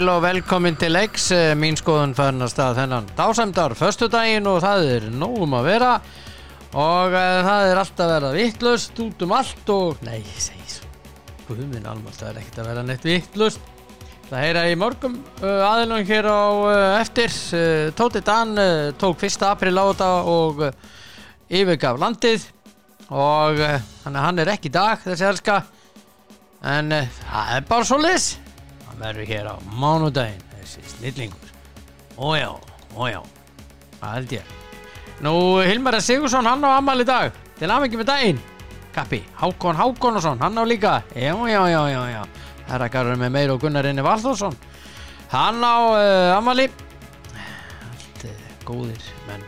sæl og velkomin til X, eh, mín skoðun fann að þennan dásamdar föstudaginn og það er nógum að vera. Og uh, það er alltaf að vera vittlust út um allt og, nei, ég segi svo, guðminn alveg, það er ekkert að vera neitt vittlust. Það heyra í morgum uh, aðilum hér á eftir, Tóti Dan tók 1. april á þetta og yfirgaf landið. Og hann, er ekki dag þessi elska. En það er bara svo lis verður hér á mánudaginn þessi snillingur. Ójá, ójá það held ég? Nú Hilmar Sigursson hann á amal í dag. Til aðmengi með daginn. Kappi, Hákon Hákonarsson hann á líka. Já, já, já, já, já. Herrakarur með meir og Gunnar Inni Valþórsson. Hann á uh, amali allt uh, góðir menn.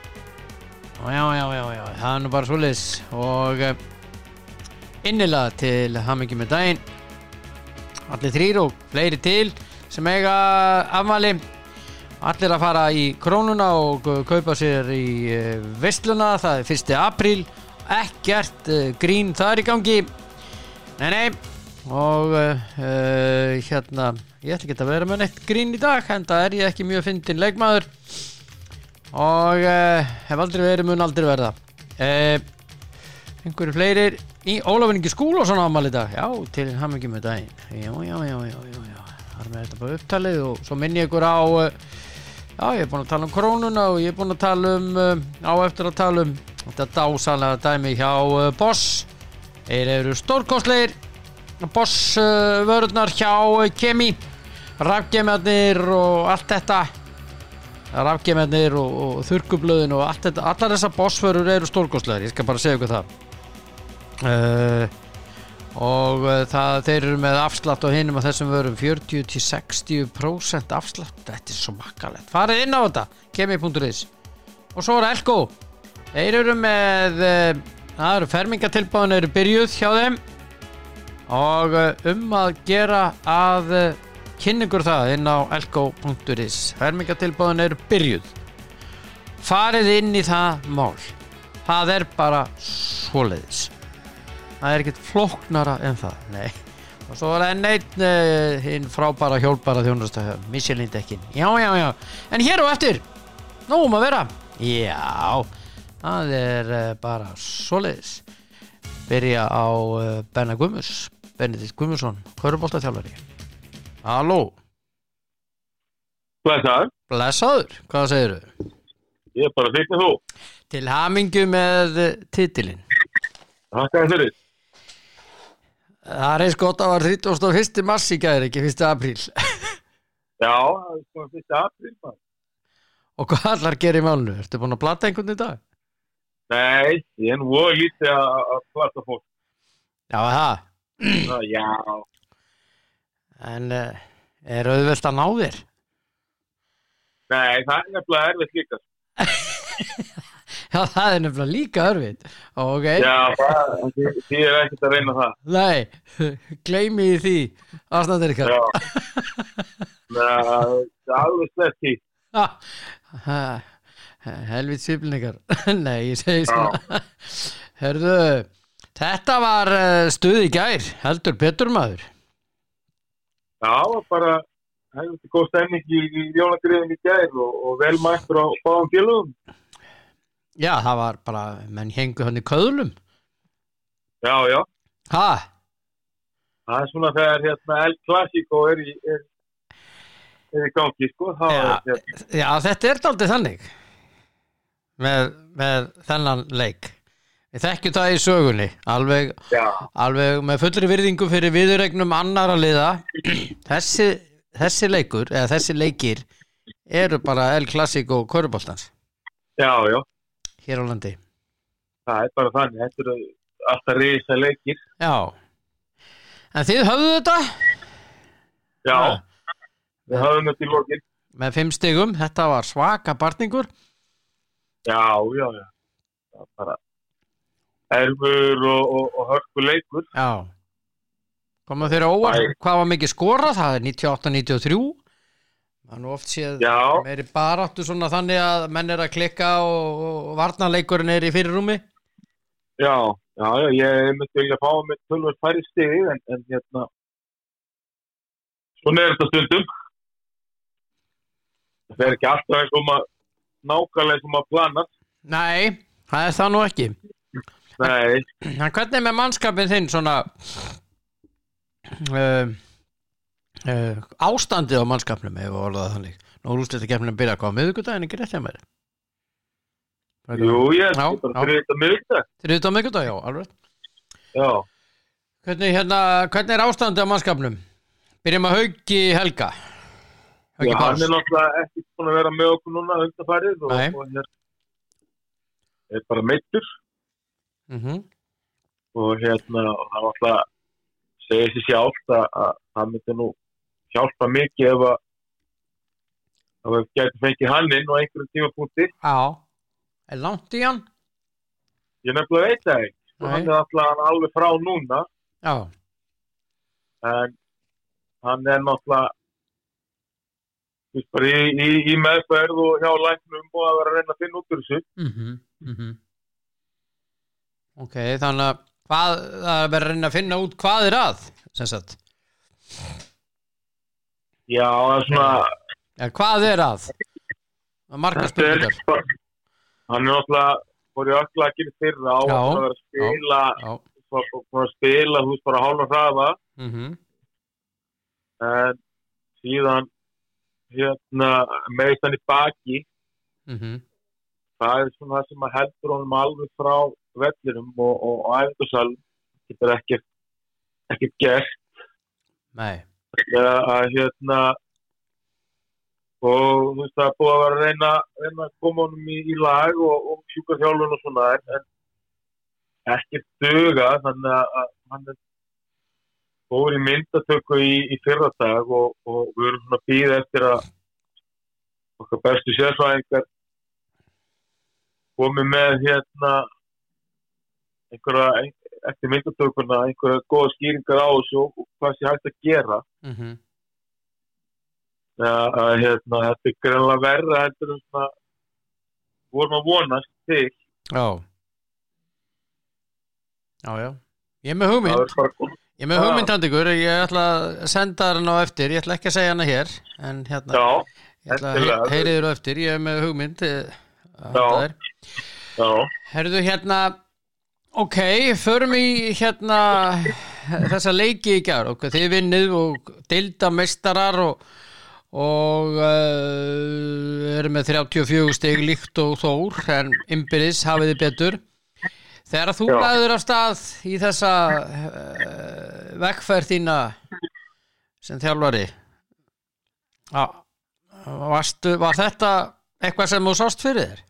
Já, já, já, já, það er nú bara svo lis og uh, innilega til hamingi með daginn allir þrýr og fleiri til sem eiga afmæli. Allir að fara í krónuna og uh, kaupa sér í uh, vestluna, það er 1. apríl. Ekkert uh, grín það er í gangi. Nei nei. Og uh, hérna ég ætla ekki að vera með neitt grín í dag en það er ég ekki mjög fyndin leikmaður. Og uh, hef aldrei verið mun aldrei verða. Uh, einhverju fleirir í Ólafinningi Skúlason ámali í dag. Já, til hann ekki með daginn. Já, já, já, já, já, það er með þetta bara upptalið og svo minn ég ykkur á uh, já, ég er búin að tala um krónuna og ég er búin að tala um uh, á eftir að tala um þetta dásalega dæmi hjá uh, Boss. Þeir eru stórkostleir Boss vörurnar hjá Kemi. Rafgemjarnir og allt þetta. Rafgemjarnir og, og þurkublöðin og allt þetta, allar þessar bossvörur eru stórkostlegar, ég skal bara segja ykkur það uh, og uh, það, þeir eru með afslátt á hinum af þessum vörum. 40-60% afslátt. Þetta er svo makkalegt, farið inn á þetta. Kemi.is og svo er Elko. Þeir eru með uh, það eru fermingatilbáðin eru byrjuð hjá þeim. Og um að gera að kynningur það inn á elko.is fermingatilbáðin eru byrjuð. Farið inn í það mál. Það er bara svoleiðis það er ekkert flóknara en það. Nei. og svo er enn einn uh, hinn frábæra hjólbæra þjónustafjörn Michelin dekkin, já já já. En hér og eftir, nógum að vera. Já, það er uh, bara svoleiðis. Byrja á uh, Benna Gummus Benedikt Gummusson, Köruboltaþjálfari Halló. Blessaður, Blessaður, hvað segirðu? ég er bara fyrir þú. Til hamingju með titilinn. Takk fyrir. Það er eins gott að var 31. mars í gæri, ekki 1. apríl Já, það er svona fyrsta april. maður. Og hvað allar gerir í málnu? Ertu búin að blata einhvern í dag? Nei, ég er nú lítið að plata fólk. Já, það. Það, Já, En uh, er auðvelt að ná þér? nei, það er nefnilega erfitt líka. Já, það er nefnilega líka örfitt. Ok. Já, það, því- er ekkert að reyna það. Nei, gleymi í því. Já. Nei, það er alveg slett því. Helvit sviflin ykkar. Nei, ég segi svona. Herðu, þetta var uh, stuð í gær. Heldur betur maður. Já, bara hefði góð stemning í, í jónagriðin í gær og, og vel mættur á báðum félögum. Já, það var bara, menn hengu hann í köðlum. Já, já. Ha? Það er svona þegar hérna El Clasico er í, er, er í gangi, sko. Já. er hérna. Já, þetta er daldið þannig með, með þennan leik Við þekkjum það í sögunni alveg, alveg með fullri virðingu fyrir viðuregnum annara liða þessi, þessi leikur eða þessi leikir eru bara El Clasico Köruboltans já, já. Hér á landi. Það er bara þannig, þetta eru alltaf reysa leikir. Já. En þið höfðu þetta? Já, Ha, við höfum þetta í lokin. með fimm stigum, þetta var svaka barningur. Já, já, já. Það er bara erfur og, og, og hörku leikur. Já. Koma þeirra óvart, hvað var mikið skorað? Það er 98-93 Það er nú oft séð meiri baráttu svona þannig að menn er að klikka og, og varnarleikurinn er í fyrirrúmi. Já, já, já, ég myndi vilja fá með tölvöld færi stigi en, en hérna svona er þetta stundum. Það er ekki alltaf eins og maður nákvæmlega eins og maður planar. Nei, það er það nú ekki. Nei, En hvernig er með mannskapin þinn svona uh, uh, ástandið á mannskapnum ef við orðað þannig. Rúst þetta kemur að byrja hvað miðvikudaginn ekki rétt hjá mér? Jú, ég er þetta miðvitað Þrið þetta á miðvikudag, já, alveg já, Hvernig, hérna, hvernig er ástandið á mannskapnum? Byrjum að haugi Helga. Já Hauki hann Páls. er náttúrulega ekki búin að vera með okkur núna undarfærið og, Nei. og hér er bara meittur mm og hérna og það náttúrulega segir sér sjálft að, það myndi nú hjálpa mikið ef að að við getum fengið hann inn á einhverjum tímapunkti. Já, er langt í hann? ég nefnilega veit það ekki. Og Nei. hann er alltaf alveg frá núna. Já, en hann er náttúrulega í, í, í meðferð og hjá læknum og að vera að reyna að finna út úr þessu. Mhm, mhm. Ok, þannig að hvað, það er verið að reyna að finna út hvað er að sem sagt, já, það er svona ja, hvað er að? Það er er spurningar. hann er náttúrulega fór í öllakinn fyrra á að vera að spila að spila, þú veist, bara hálfa hraða. Mhm, en síðan hérna meðist hann í baki. Mhm. Það er svona það sem að heldur honum alveg frá vellinum og, æfingarsal getur ekkert ekkert gert. Nei, eða að hérna og þú veist það er búið að vera að reyna, reyna að koma honum í, í lag og, og sjúka þjálfun og svona en, ekkert duga þannig að, hann er fór í myndatöku í, í fyrradag og, og við erum svona að býða eftir að okkar bestu sérfræðingar komið með hérna einhverja eftir myndatökuna einhverja góða skýringar á þessu og hvað sé hægt að gera. Mhm. Að, að hérna, þetta er greinlega verða heldur en svona vorum að vonast til. Já. Já, já. Ég er með hugmynd. Ég er með hugmynd hann ykkur, ég ætla að senda hann á eftir, ég ætla ekki að segja hana hér en hérna, já, ég ætla að endilega. he- heyri þér á eftir, ég er með hugmynd eh, Já. já, Herðu hérna ok, förum í hérna þessa leiki í gjár ok, þið vinnið og deilda meistarar og og uh, eru með 34 stig líkt og þór en ymbirðis hafið þið betur þegar þú Já. lagður af stað í þessa uh, vekkferð þína sem þjálfari á, varstu, var þetta eitthvað sem þú sást fyrir þér?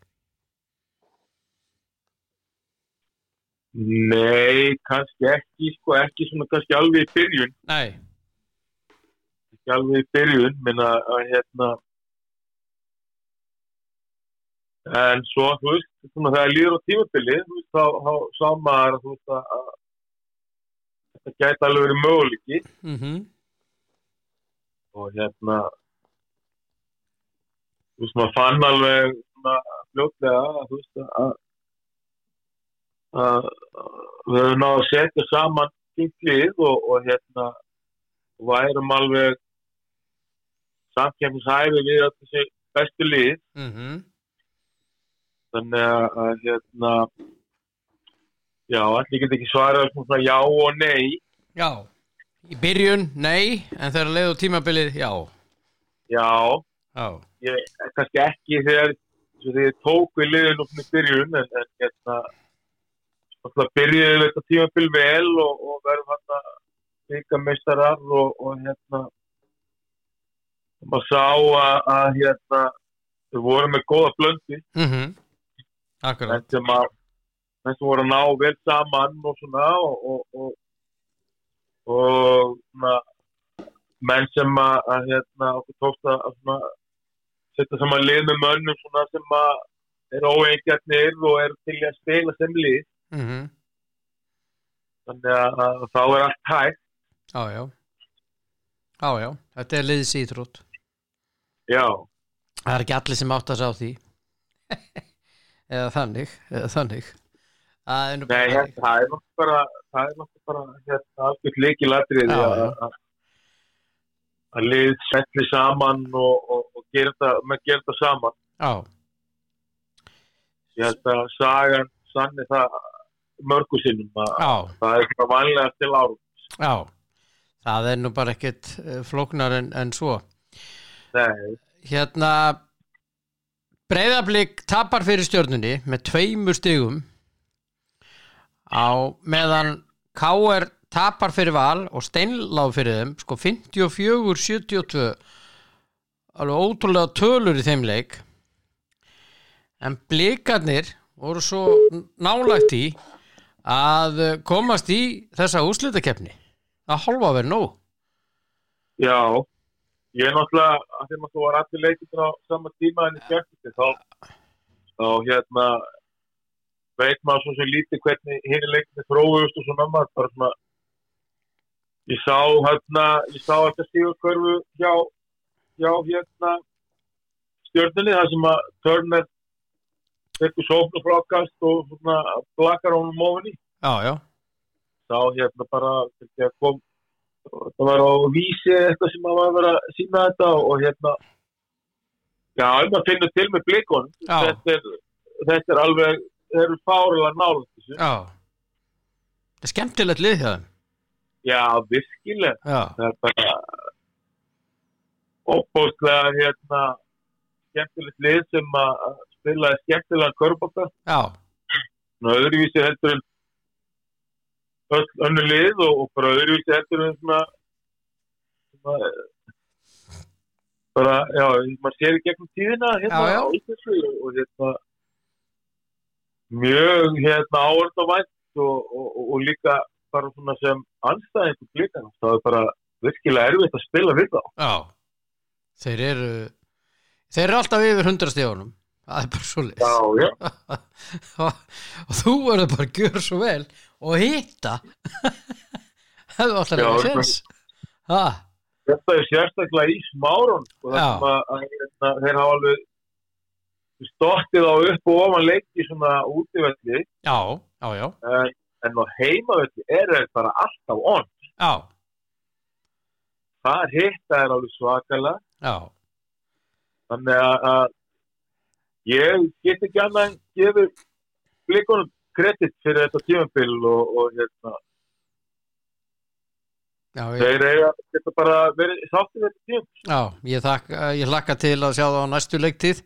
Nei, kannski ekki sko, ekki svona kannski alveg í byrjun. Nei, ekki alveg í byrjun minna að hérna. En svo, þú veist svona þegar líður á tímabili þú veist, þá, þá sá maður þú veist að þetta gæti alveg verið möguleiki. Mhm. Og hérna þú veist maður fann alveg svona fljótlega þú veist að að við höfum náðu að setja saman fínt lið og, og hérna og værum alveg samkjæmishæfi við þessi bestu lið. Mhm. Þannig að, að hérna já, allir get ekki svarað svona já og nei. Já, í byrjun, nei, en þegar leiðu tímabilið, já. já, Já, ég, kannski ekki þegar þegar ég tók við liðinu svona í byrjun en, en hérna alltaf byrjuði þetta tímabil vel og, og verðum að byggja meistarar og, og hérna maður sá að, að hérna við vorum með góða blöndi sem að þeim sem voru að ná vel saman og svona og, og, svona, menn sem að, að hérna, okkur tókst að að svona, setja saman lið með mönnum svona, sem að er óeigjarnir og er til að spila sem lið Mhm, þannig að, þá er allt hægt Já, já. Já, já, þetta er liðs íþrótt. já, Það er ekki allir sem átt að sá því. eða þannig, eða þannig. Nei, hérna, það er nokkuð bara það er nokkuð bara hérna, algjört líkilatrið Já, að, að, lið setli saman og, og, og með gera þetta saman Já, ég held að sagan sanni það mörgu sinnum það er svona vanlega til árum já. Það er nú bara ekkit eh, flóknar en, en svo. Nei, Hérna, breyðablík tapar fyrir stjörnunni með tveimur stigum á meðan K.R. tapar fyrir val og steinláð fyrir þeim, sko 54-72 alveg ótrúlega tölur í þeim leik en blikarnir voru svo nálægt í að komast í þessa úslitakeppni að hálfa verið nóg. Já ég er náttúrulega, að þeim að þú var allir leikir á sama tíma en í skemmti þá, þá hérna veit maður svo sem lítið hvernig hinn leikinni þróust og svona maður bara svona ég sá hérna, ég sá þetta stígur körfu hjá, hjá hérna stjörnunni þar sem að Turner tekur sófnuflokkast og svona blakar honum ofinni Já, já, sá hérna bara kom það var á vísi eitthvað sem að var að sína þetta og hérna já, ef maður finnur til með blikon þetta er, þetta er alveg þeir eru fárilega nála já. Það er skemmtilegt lið þeim. Já, virkilega. Það er bara óbústlega hérna skemmtilegt lið sem að að spila skemmtilega körbóta svona öðruvísi heldur en öll önnu lið og, og bara öðruvísi heldur en svona, svona bara, já, maður sér í gegnum tíðina hérna Já, já. á Íslandi og, og hérna mjög hérna áhörðavænt og, og, og, líka bara svona sem anstæðingur blíkan það er bara virkilega erfitt að spila við þá. Já. Þeir eru Þeir eru alltaf yfir 100 stíðunum Það er bara svo já, og þú verður bara að gjöra svo vel og hitta. Hefðu alltaf Já, reyna sens þetta er sérstaklega í smárun og það Já. sem að, þeir hafa alveg stottið á upp og ofan leiki svona já, já, já, en, en á heimavelli er þeir bara alltaf on. Já, það hitta er alveg svakalega. Já. Þannig að ég get ekki annað en gefur blikunum kredit fyrir þetta tímabil og, og hérna, Já, ég, þeir eiga geta bara verið sáttið þetta tímabil. Já, ég, þak, ég hlakka til að sjá það á næstu leiktíð.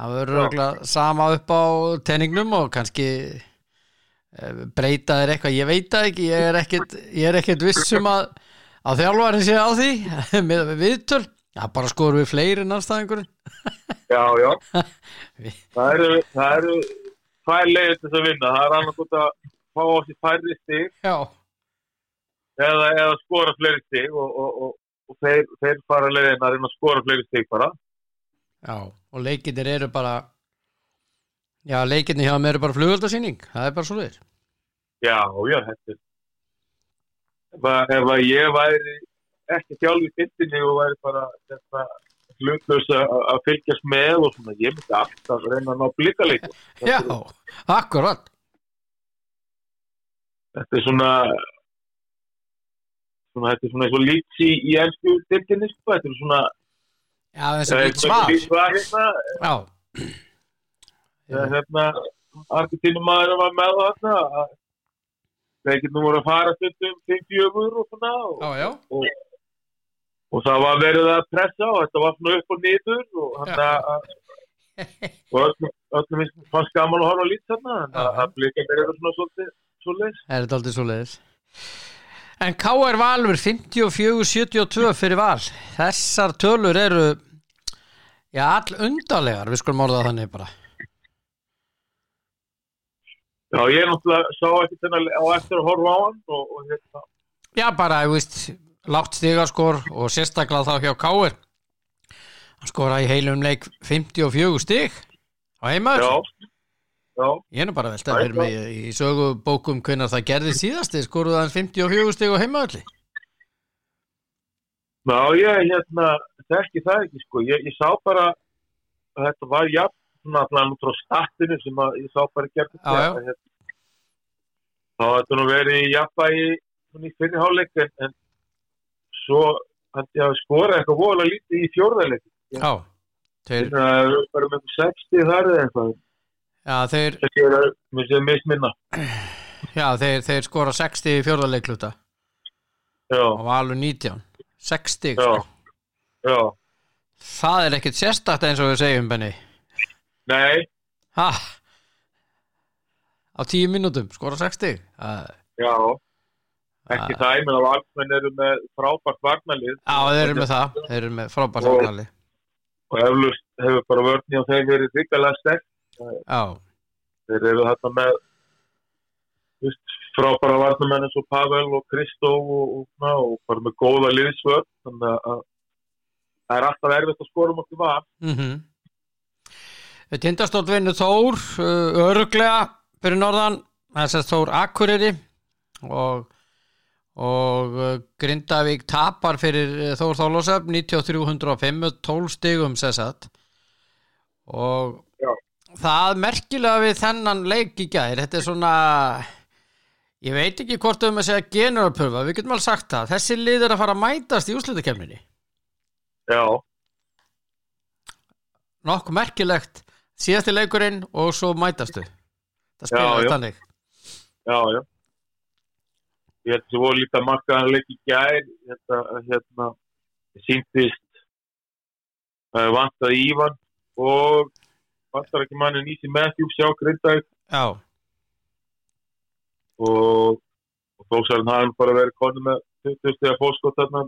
Það verður sama upp á tenningnum og kannski eh, breyta þér eitthvað, ég veit það ekki ég er ekkit, ég er ekkit viss um að að þjálfarinn sé á því með við viðtöl, já bara skorum við fleiri en anstæðingurinn já, já. Það eru, það eru tvær leiðir til þess að vinna. Það er annað að fá á sig færri stig já, eða, eða skora fleiri stig og, og, og, og þeir, þeir fara leiðin að reyna að skora fleiri stig bara. Já, og leikinir eru bara já, leikinir hjá mér eru bara flugöldasýning það er bara svo við já, já, þetta er ef að ég væri ekki þjálf í fyndinni og væri bara þetta hlutlaus að fylgjast með og svona, ég myndi alltaf reyna að ná blikaleikum já, akkurat. Þetta er svona svona, þetta er svona og lítsi í, í ennsku fyndinni, sko, þetta er svona já, þess að eh, lít svar lít svar hérna, já, hérna Argentínum maður var með það þarna að leikinu voru að fara stundum 5-4 og svona og, já, já, og, og það var verið að pressa og þetta var svona upp og niður og hann að og öllum, fannst gaman að horfa lít þarna að það blikar eru svona svolítið svolítið er þetta aldrei svo leiðis en K.R. Valur 54-72 fyrir val. Þessar tölur eru já, all undarlegar við skulum orða þannig bara. Já, ég náttúrulega sá ekki þennan á eftir að horfa á hann og, og hérna, já, bara, ég veist, látt stigaskor og sérstaklega þá hjá K.R. hann skora í heilum leik 54 stig. Á heimaður Ég er nú bara að velta Já, fyrir mig í sögubókum hvernig það gerði síðast. Þið skoruðu hann 54 stig á heimaðalli já, ég hérna, þekki það ekki sko, ég, ég sá bara að þetta var jafn, svona allan út frá statinu sem að ég sá bara gerði hérna, þá þetta nú verið í jafnvægi í fyrirháleik en svo ég að skora eitthvað vola lítið í fjórðarleik Já, þeir, það er bara með 60 þar eða eitthvað. Já, þeir, þessi er að mér sé misminna. Já, þeir, þeir skora 60 í fjórðarleikluta já, og Valur 19 60 já, sko. já, það er ekkert sérstakt eins og við segjum Benni. Nei. Ha? Á 10 mínútum skora 60 Það- já, ekki það ég menn að valsmenn eru með frábært varnalið já, þeir eru með það. Þeir eru með frábært Og- samtali og eflust hefur bara vörni á þeim verið ríkalega sterk. Já, þeir eru þarna með veist, frábæra varnamenn eins og Pavel og Kristó og, og, og, og bara með góða liðsvörn. Þannig að það er alltaf erfitt að skora um okkur var mhm. Tindastótt vinnur Þór öruglega fyrir norðan. Þess að Þór Akureyri og og uh, Grindavík tapar fyrir uh, Þór Þólósöf 9305 12 stigum sessat og Já. það merkilega við þennan leik í gær þetta er svona ég veit ekki hvort um að segja generalpurfa, við getum alveg sagt það. Þessi lið er að fara að mætast í úslutakefninni já, nokkuð merkilegt. Síðasti leikurinn og svo mætastu það spilaði þannig. Já, já ég held sem voru líka markaðan leik í gær. Hérna, hérna síntist uh, vantaði Ívan og vantar ekki manni Nísi Matthews sjá Grindavík já, og, þósarinn hafði bara verið konu með 20 stegar fórskot þarna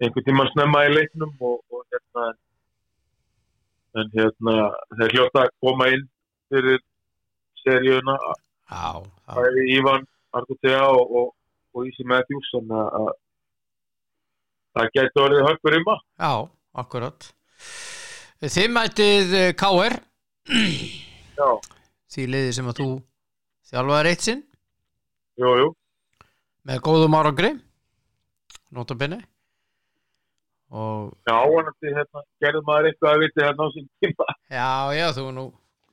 einhvern tíma snemma í leiknum og, og hérna en hérna þeir hljóta að koma inn fyrir seríuna. Ívan Arkutea og, og, og Ísi Matthews þannig að- að það gæti orðið höfkur ymma já, akkurat. Þið mætið eh, KR já, því liði sem að þú þjálfaði reitt sinn. Jú, jú, með góðum árangri notabene. Og já, vonandi hérna, gerði maður eitthvað að viti hérna á sín tíma. Já, já, þú nú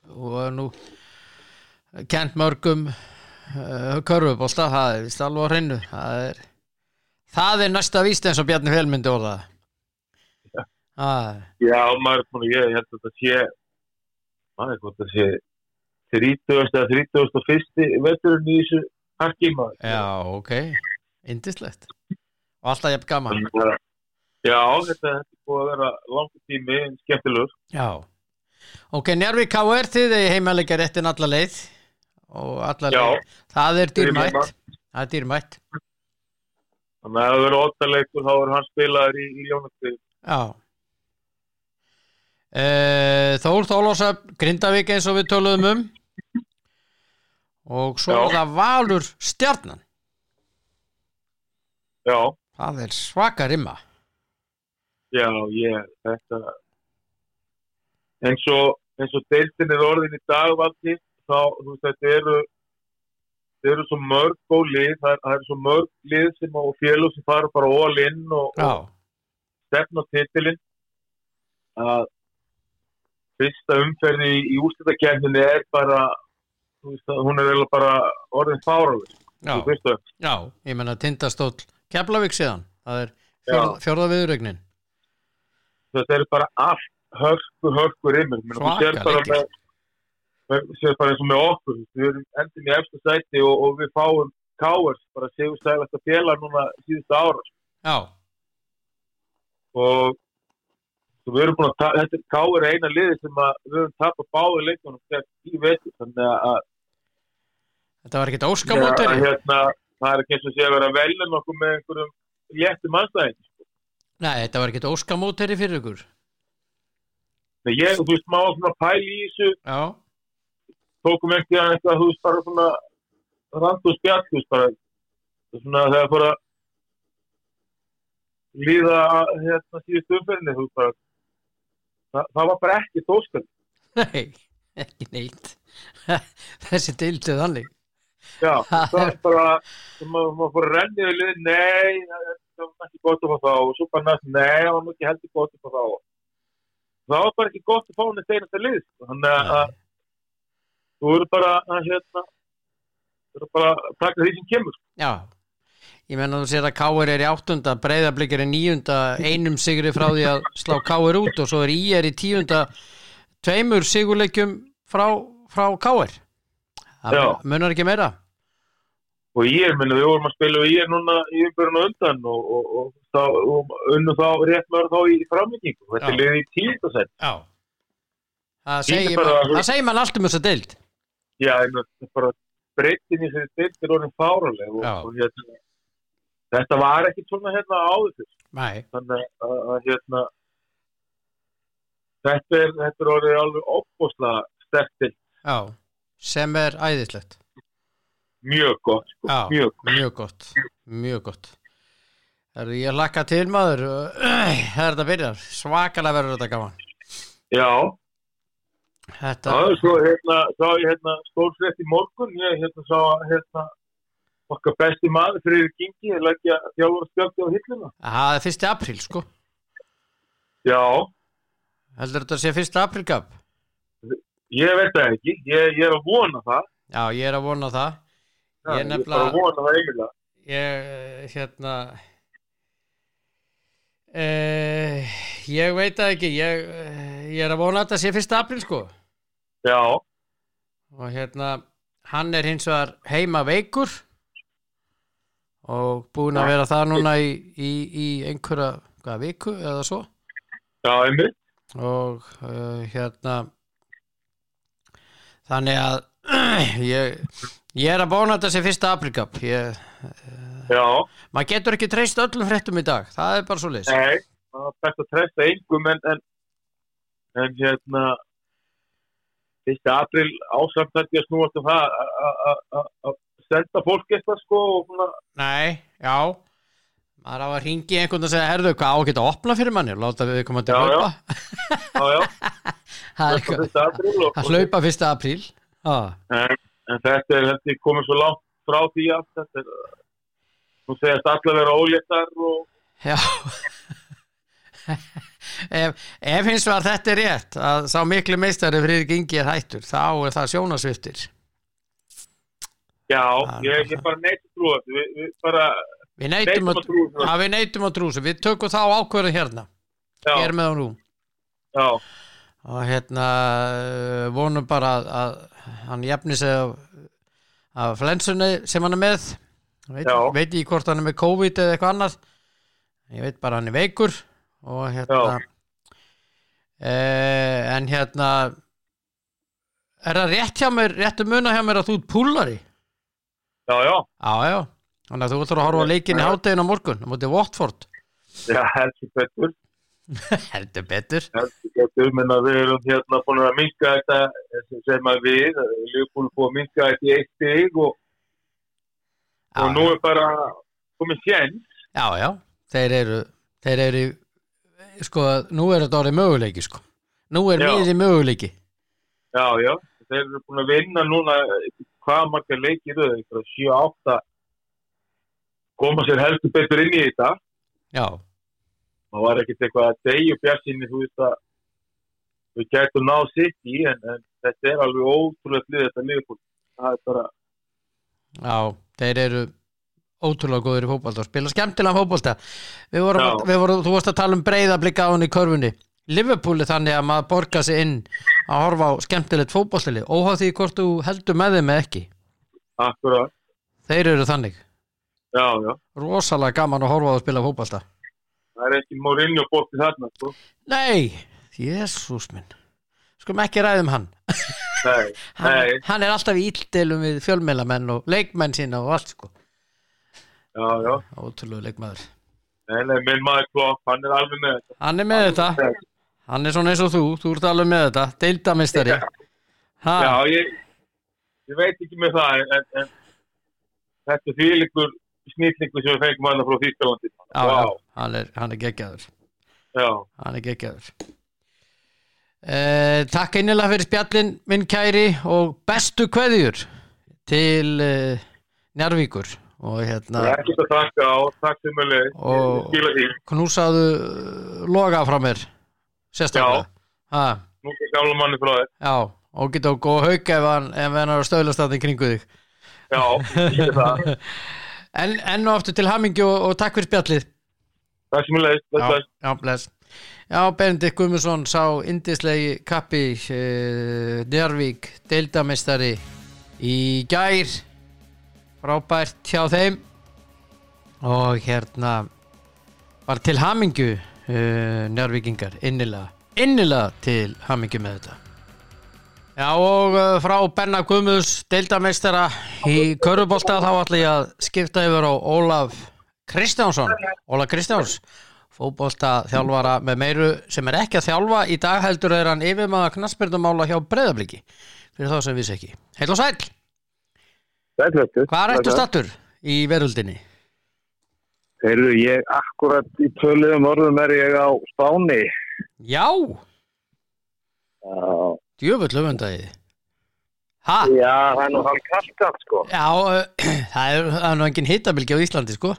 þú nú kent mörgum körfubólta, það er vist alveg á hreinu það er það er næsta víst eins og Bjarni Fjölmyndi orða Já. það Já, maður, ég held að þetta sé maður, hvort það sé 30. eða 31. veturinn í þessu harki maður. Já, ok, indislegt og alltaf jafn gaman að- Já, þetta er búið að vera langt tími skemmtilegur. Já, ok, Njárvík K.R. þið er heimalega réttin alla leið og alla Já. leið það er dýrmætt. það er dýrmætt, Þannig að það verður óttaleikur þá er hann spilaður í, í Jónastíð. já. Uh, Þór Þólásöf Grindavík eins og við töluðum um. Og svo er það Valur Stjarnan. Já, það er svaka rimma já, ég, þetta eins og, eins og deiltin er orðin í dag valdi, þá, þú veist, þetta eru þetta eru svo mörg góð lið, það það er svo mörg lið sem og félug sem fara bara all in og, og stefna titilinn. Að fyrsta umferði í, úrslutakefninni er bara veist, hún er eiginlega bara orðin fáraleg já, já ég menna tindastóll Keflavík síðan það er Já. fjórða, fjórða viðregnin þetta er bara allt hörku, hörku sér Svaka bara sér bara eins og með okkur við erum endin í eftir sæti og, og við fáum káers, bara segjum sæðast að fjela núna síðustu ára Já, og við erum búin að ta- þetta er káer eina liði sem við höfum tapað báði leikunum þannig að þetta var ekkert óskamóteri að, hérna, það er ekki eins og sé að vera velja nokkuð með einhverjum léttum anstæðing Nei, þetta var ekkert óskamóteri fyrir ykkur. Nei, ég, þú veist, maður svona pæli í þessu. Já, tókum ekki að eitthvað, þú veist, bara svona rand og spjall, þú veist, bara svona þegar fór að líða hérna síðust umferðinni, þú veist, bara það, það var bara ekki tóskall nei, ekki neitt. Þessi deildu þannig. Já, Það það er bara maður, maður fór að renni við lið, nei það það var ekki gott að fá þá og svo bara næst, nei, það var ekki heldur gott að fá þá. Það var bara ekki gott að fá henni steinast að lið sko. þannig að þú eru bara að hérna þú eru bara að taka því sem kemur. Já, ég menna þú sér að Káir er í áttunda breyðablikir er níunda einum sigri frá því að slá Káir út og svo er Ír í tíunda. Tveimur sigurleikjum frá, frá Káir það munar ekki meira. Og ég er, minna, við vorum að spila við ég er núna í umbyrjun og undan og, og, og, og unnu þá rétt mörg þá í framlengingu, þetta er liðið í tíundasett Það Ég er segir, mann allt um þessa deild já, bara breytin í þessi stilt er orðin fáraleg og, og hérna, þetta var ekki svona hérna áður fyrr. Nei, þannig að, að hérna þetta er, þetta er orðið alveg óbúslega stertil, já sem er æðislegt. Mjög gott sko, Já, mjög gott. mjög gott Mjög gott. Herru, ég lakka til maður. Það er þetta byrjar. Svakalega verður þetta gaman. Já, Þetta, Já, svo hérna, sá ég hérna stórfrétt í morgun, ég hérna sá hérna okkar besti maður fyrir Gingi, ég leggja þjálfur spjöldið á hilluna. það er fyrsti apríl sko Já, Heldur þetta að sé fyrsti aprílgap? ég veit það ekki, ég, ég er að vona það. Já, ég er að vona það Já, Ég er nefnilega- að vona það eiginlega. Ég, hérna eh, Ég veit það ekki ég, eh, ég er að vona að þetta sé fyrsti apríl sko Já, og hérna hann er hins vegar heima veikur og búin að vera það núna í, í, í einhverja hvað, viku eða svo. Já, einmitt. og uh, hérna þannig að ég, ég er að bóna þetta sem fyrsta aprilgap. Ég, Já, maður getur ekki treyst öllum fréttum í dag. Það er bara svo leys nei, það er best að treysta engum en, en, en hérna, fyrsti april ásamt þetta ég að snúast um það að- að- að- að senda fólk eitthvað sko nei, já. Maður á að ringi einhvern og segja herðu hvað á að að opna fyrir manni? Og láta við komandi Já, að hlaupa april að hlaupa fyrsta apríl. Ah. En, en þetta er, þetta komið svo langt frá því að þetta er, nú segast allar vera óléttar og Já ef, ef hins var þetta er rétt að sá miklu meistari Ingi er hættur þá er það sjónasviftir já, Það er ég, ég bara neitt þessu, við, við bara við neitum að, að við neytum að trúsa við tökum þá ákvörðum hérna. Já, hér með á nú. Já, og hérna uh, vonum bara að, að hann jafni sig af, af flensunni sem hann er með. Veit, veit ekki hvort hann er með COVID eða eitthvað annað. Ég veit bara hann er veikur og hérna eh, en hérna er það rétt hjá mér rétt um muna hjá mér að þú ert púlari já, já, já já. Þannig að þú ætlar að horfa leikin í háttegin á morgun á móti Watford. Já, heldur betur, heldur betur. Heldur betur, menn að við erum hérna búin að minka þetta, sem að við, Leopold búin að minka þetta í eitt stig og, já, og nú er bara komið séns, já já. Þeir eru þeir eru sko nú er þetta orðið möguleiki sko. Nú er Já. miði möguleiki. Já, já, þeir eru búin að vinna núna hvað margar leikir þau, einhverja 7-8 koma sér heldur betur inn í þetta. Já. Það var ekkert eitthvað að degja bjarsinni þú veist að við gætum náð sitt í en, en þetta er alveg ótrúlega lið þetta liðbúl það er bara, Já, þeir eru ótrúlega góður í fótbolta og spila skemmtilega fótbolta. Við vorum, við vorum, þú varst að tala um breyða blikka á hann í körfunni. Liverpool er þannig að maður borga sig inn að horfa á skemmtilegt fótboltali óháð því hvort þú heldur með þeim eða ekki. Akkurat. Þeir eru þannig, já, já, rosalega gaman að horfa á að spila fótbolta. Það er ekki Mourinho bótti þarna sko. Nei, jésús minn. Skulum ekki ræðum hann. Nei, hann, nei, hann er alltaf í íldelum við fjölmélamenn og leikmenn sína og allt sko ótrúlega leikmaður. Nei, nei, minn maður Klopp, hann er alveg með þetta. Hann er með þetta. Hann er svona eins og þú, þú ert alveg með þetta. Deildamistari já, ég ég veit ekki með það en, en þetta er fílingur snýtningu sem við fengum hann frá já, hann er, hann er geggjaður. Já, Hann er geggjaður. Eh, Takk einnilega fyrir spjallin minn kæri og bestu kveðjur til eh, Njarvíkur og hérna takk leið, Og- því. knúsaðu eh, loga frá mér sérstaklega. Já, og geta og góð hauk ef hann, er að stöðlast að þig kringu þig. Já, ég er það. En, enn og aftur til hamingju og, og takk fyrir spjallið. Það sem leiðist, Já, bless. já, bless. Já, Benedikt Guðmundsson sá indislegi kappi uh, Njárvík, deildamistari í gær frábært hjá þeim. Og hérna var til hamingju uh, Njárvíkingar, innilega innilega til hamingju með þetta. Já og uh, frá Benna Guðmunds deildameistara í Körubólta þá ætla ég að skipta yfir á Ólaf Kristjánsson. Ólaf Kristjáns fótbolta þjálfara með meiru sem er ekki að þjálfa í dag heldur er hann yfirmaða knassbyrnumála hjá breyðabliki fyrir þá sem vissi ekki. Heil og sæl, Sætlættu. hvað er eftir stattur í veröldinni? Heyrðu, ég akkurat í töluðum orðum er ég á Spáni. Já, Já, djöfull öfundagi Ha? já það er nú hálf kallt sko. Já, uh, það er, nú engin hittabilgi á Íslandi sko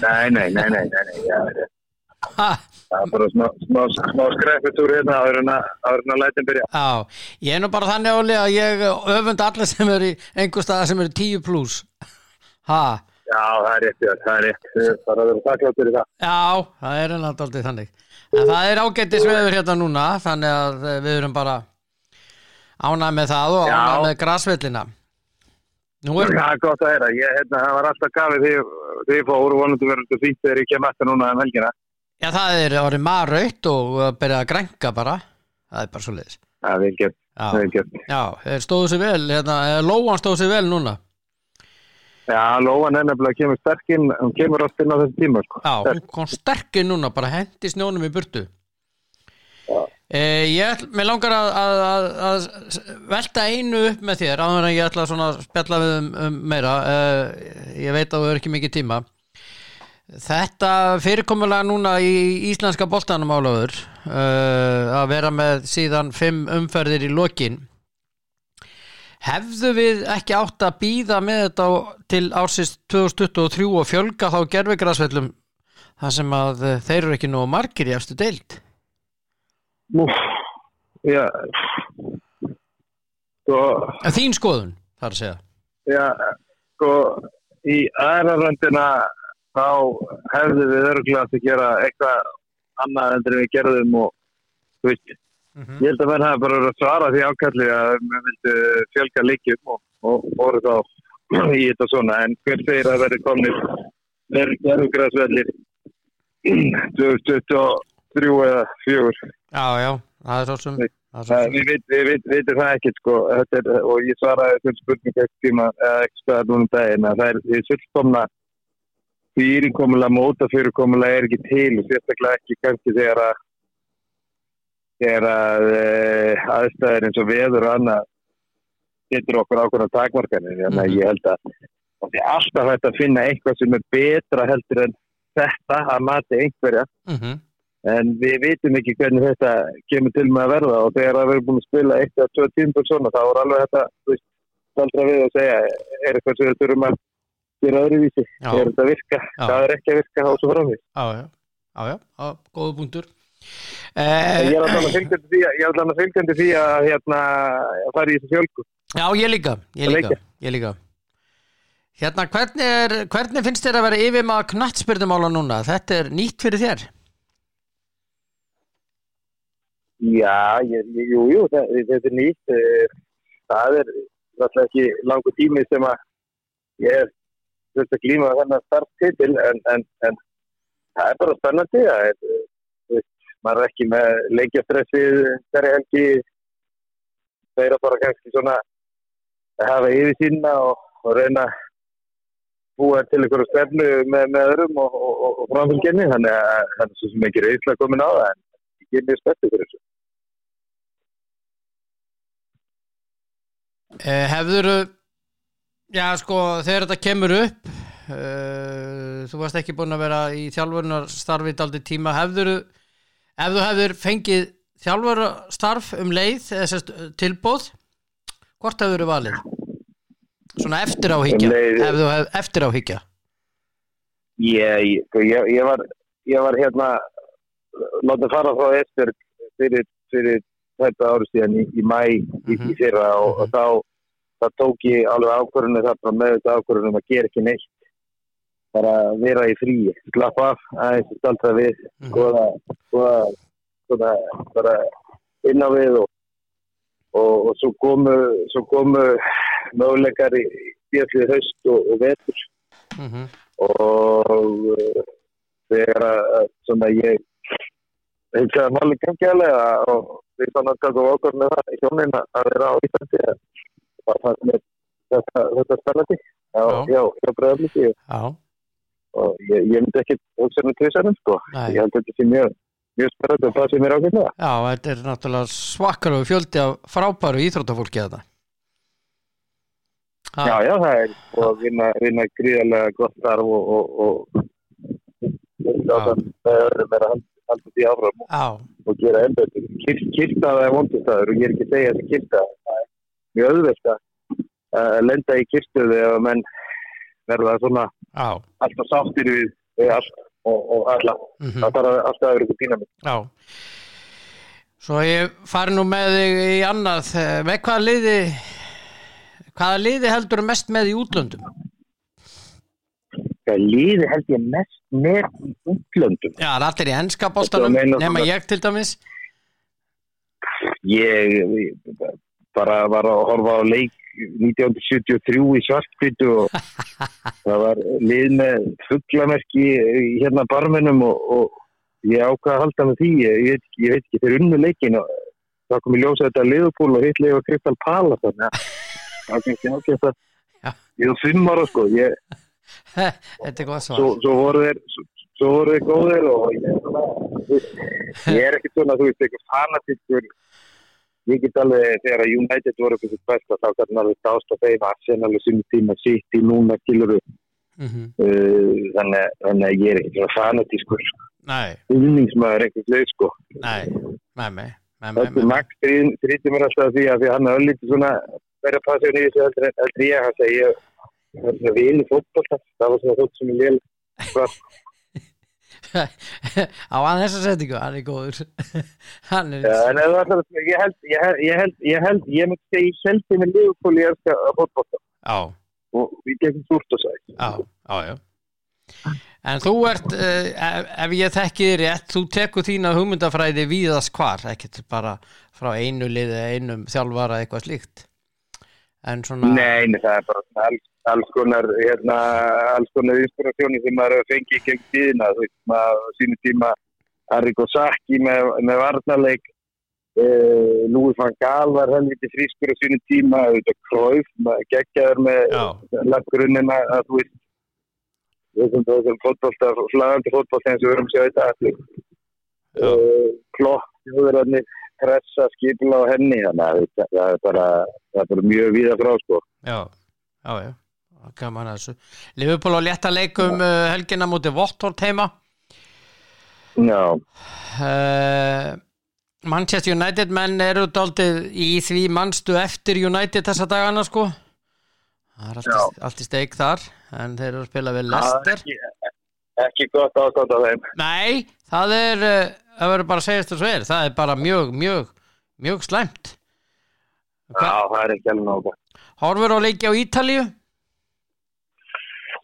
Nei, nei, nei, nei, nei, nei, já, það er- Ha? Það er bara smá, smá, smá skreputúr hérna áður en að, en lætin byrja. Já, ég er nú bara þannig áli að ég öfund alla sem eru í einhver staða sem eru 10 pluss? Já, það er rétt, það er rétt. Það er að vera þakkláttur í það. Já, það er enn aldrei þannig En það er ágættis veður hérna núna þannig að við erum bara ánæg með það og ánæg með er, Það er gott að heyra. Ég, hérna, það var alltaf gafið því, því fór og vonandi verður þetta fínt þegar ég kem eftir núna um helgina. Já það er orðið marraut og uh, byrjað að grænka bara. Það er bara svo leiðis Það er vel gert, það er gert. já þeir stóðu sér vel hérna, eh, Lóan stóðu sér vel núna. Já, Lóan er nefnilega að kemur sterkinn, hún kemur oft inn á þessu tíma, sko. Já, hún kom sterkir núna, bara hendi snjónum í burtu. Já. eh, Ég mér langar að, að, að, að velta einu upp með þér áður en ég ætla að spjalla við um, um meira. Eh, Ég veit að þú er ekki mikið tíma Þetta fyrirkomulega núna í íslenska boltanum álaður uh, að vera með síðan fimm umferðir í lokin Hefðu við ekki átt að býða með þetta til ársins 2023 og fjölga þá gerfigrasvellum þar sem að eh, þeir eru ekki nú margir í efstu deild? Úf, já, sko, Þín skoðun, þar að segja. já, sko, í aðra röndina þá hefðu við örgulega að gera eitthvað annað endur en við gerðum og, þú veist, ég held að menn hafa bara verið að svara því ákalli að við vildu fjölga líkjum og, voru þá í þetta svona, en hver segir að verði komnir verður gerðugræðsvellir 2023 eða 4 Já, já, það er svo sem... Við veit, við veit, veitum það ekkert sko. Og ég svaraði þessum spurningu ekkert tíma eða ekki staðar núna um daginn að það er fullkomna fyrirkomulega móta fyrirkomulega er ekki til og sérstaklega ekki kannski þegar að þegar að e, aðstæðir eins og veður og annað getur okkur ákveðna takmarkanir þannig að Mhm. ég held að það er alltaf hægt að finna eitthvað sem er betra heldur en þetta að mati einhverja Mhm. en við vitum ekki hvernig þetta kemur til með að verða og þegar það verður búin að spila eitt eða tvö tímpur svona þá er alveg þetta þú veist, staldra við að segja er eitthvað sem við þurfum að gera öðruvísi er þetta virka, Já. það er ekki að virka á svo framvið Já, já, já, já, já, góðu punktur. ég er Eh, alltaf fylgjandi því að, ég er alltaf fylgjandi því að hérna fara í þessu fjölgu já, ég líka, ég líka, ég. Líka. Hérna, hvernig, er, hvernig finnst þér að vera yfir maður knattspyrnumála núna? Þetta er nýtt fyrir þér? Já, ég, jú, jú, þetta er nýtt. Eh, það er náttúrulega ekki langur tími sem að ég er þurft að glíma þennan starftitil en, en, en það er bara spennandi það er, eh, veist, maður er ekki með leikjastressið hverja helgi það er bara kannski svona að hafa yfir sína og, og reyna að búa til einhverju stefnu með, með öðrum og, og, og, framfylgjenni þannig að það er svo sem ekki reyðslega komin á það en er mjög spenntið fyrir þessu. Eh, hefðuru, já sko, þegar þetta kemur upp, uh, þú varst ekki búin að vera í þjálfunarstarfi daldi tíma, hefðuru, ef þú hefðir fengið þjálfunarstarf um leið, sérst tilbóð, hvort hefur valið? Svona eftir á higgja, Um ef þú hef eftir á higgja. Ég, ég, sko, ég, ég, var, ég var hérna látið fara frá Esbjörg fyrir, fyrir þetta ári síðan í, í mæ í, Mhm. í fyrra og, og þá það tók ég alveg ákvörðinu þarna með þetta ákvörðinu að gera ekki neitt bara vera í frí slappa af, aðeins staldra við Mhm. skoða, skoða, skoða bara inn á við og, og, og svo komu svo komu möguleikar í bjöllið haust og, og vetur Mhm. og uh, þegar að að svona ég heilsa að máli gangjálega og við fann að taka okkur með það hjónin að að vera á Íslandi það fannst mér þetta, þetta spennandi já, Já. já, Já, og ég, ég myndi ekki hugsa með tvisarum sko, Nei. ég held að þetta sé mjög mjög spennandi og það sé mér ákveðlega já, þetta er náttúrulega svakkar og fjöldi af frábæru íþróttafólki þetta. Ha, já, já, það er og að vinna, vinna gríðarlega gott starf og og, og, og það er að halda því áfram Já, og gera enn betur. Kyr, kyrtaða er vondustæður og ég er ekki að segja kyrtaða. Það er mjög auðvelt að lenda í kyrstuðu ef að menn verða svona já, alltaf sáttir við, við allt og, og alla. mhm, Það þarf alltaf að vera ykkur dýnamið. já. Svo ég fari nú með þig í annað, með hvaða liði, hvaða liði heldur mest með í útlöndum? Það líði held ég mest með í útlöndum. Já, það er allir í meina nema ég til dæmis. Ég bara var að horfa á leik 1973 í svartkvítu og það var lið með fugglamerki hérna barminum og, og ég ákvaði að halda með því ég, ég, ekki- ég veit ekki, þeir unnu leikin og það kom í ljósa þetta liðupúl og hitt leik og Kristal Pala þannig að það ég er fimm ára sko ég, Þetta er gott svar. svo, svo voru þeir svo, svo voru þeir góðir og ég, er ekki svona þú veist eitthvað fanatískur ég get alveg þegar að United voru sitt besta þá kannan alveg stást að þeim Arsenal og sinni tíma sitt í núna kiluru Mhm. uh, þannig, þannig að ég er ekki svona fanatískur Nei, unningsmaður einhvers leið sko. Nei, með mig, Þetta mig. Max þrýttir mér alltaf því að því að hann er öllítið svona verið að passa í þessu heldur en heldur ég hann segi ég er svona vili fótboll það var svona fótt sem ég lél á að þessa settingu, hann er góður. Hann er ég held, ég held, ég held, ég held, ég myndi segja ég seldi með liðupól ég elska að fótbolta. Já, og við getum súrt og sætt. já, já, já. En þú ert uh, ef, ég þekki þér rétt, þú tekur þína hugmyndafræði víðast hvar ekkert bara frá einu liði eða einum þjálfara eitthvað slíkt. En svona Nei, það er bara alls, alls konar, hérna, alls konar inspirasjóni sem maður fengið gegn tíðina, þú veist, maður á sínu tíma Arrigo Sacchi með, með varnarleik, uh, Louis van Gaal var helviti frískur á sínu tíma, auðvitað maður geggjaður með laggrunnin að, þú veist, þessum, fótbolta, slagandi fótbolta eins og við að sjá þetta allir. Já. Klopp, þjóðurarnir, pressa, skipula á henni, þannig að það er bara, það er bara mjög víða frá, sko. já, já, já gaman að þessu. Liverpool á létta leikum uh, helgina mútið Vottort heima. Já, uh, Manchester United menn eru daldið í því mannstu eftir United þessa dagana sko? Það er allt, í- allt í steik þar en þeir eru að spila við er Leicester. ekki, ekki gott ástand á þeim. nei, það er uh, það verður bara að segja þetta svo er það er bara mjög, mjög, mjög slæmt. Já, það er ekki alveg náttúrulega. Horfur á leiki á Ítalíu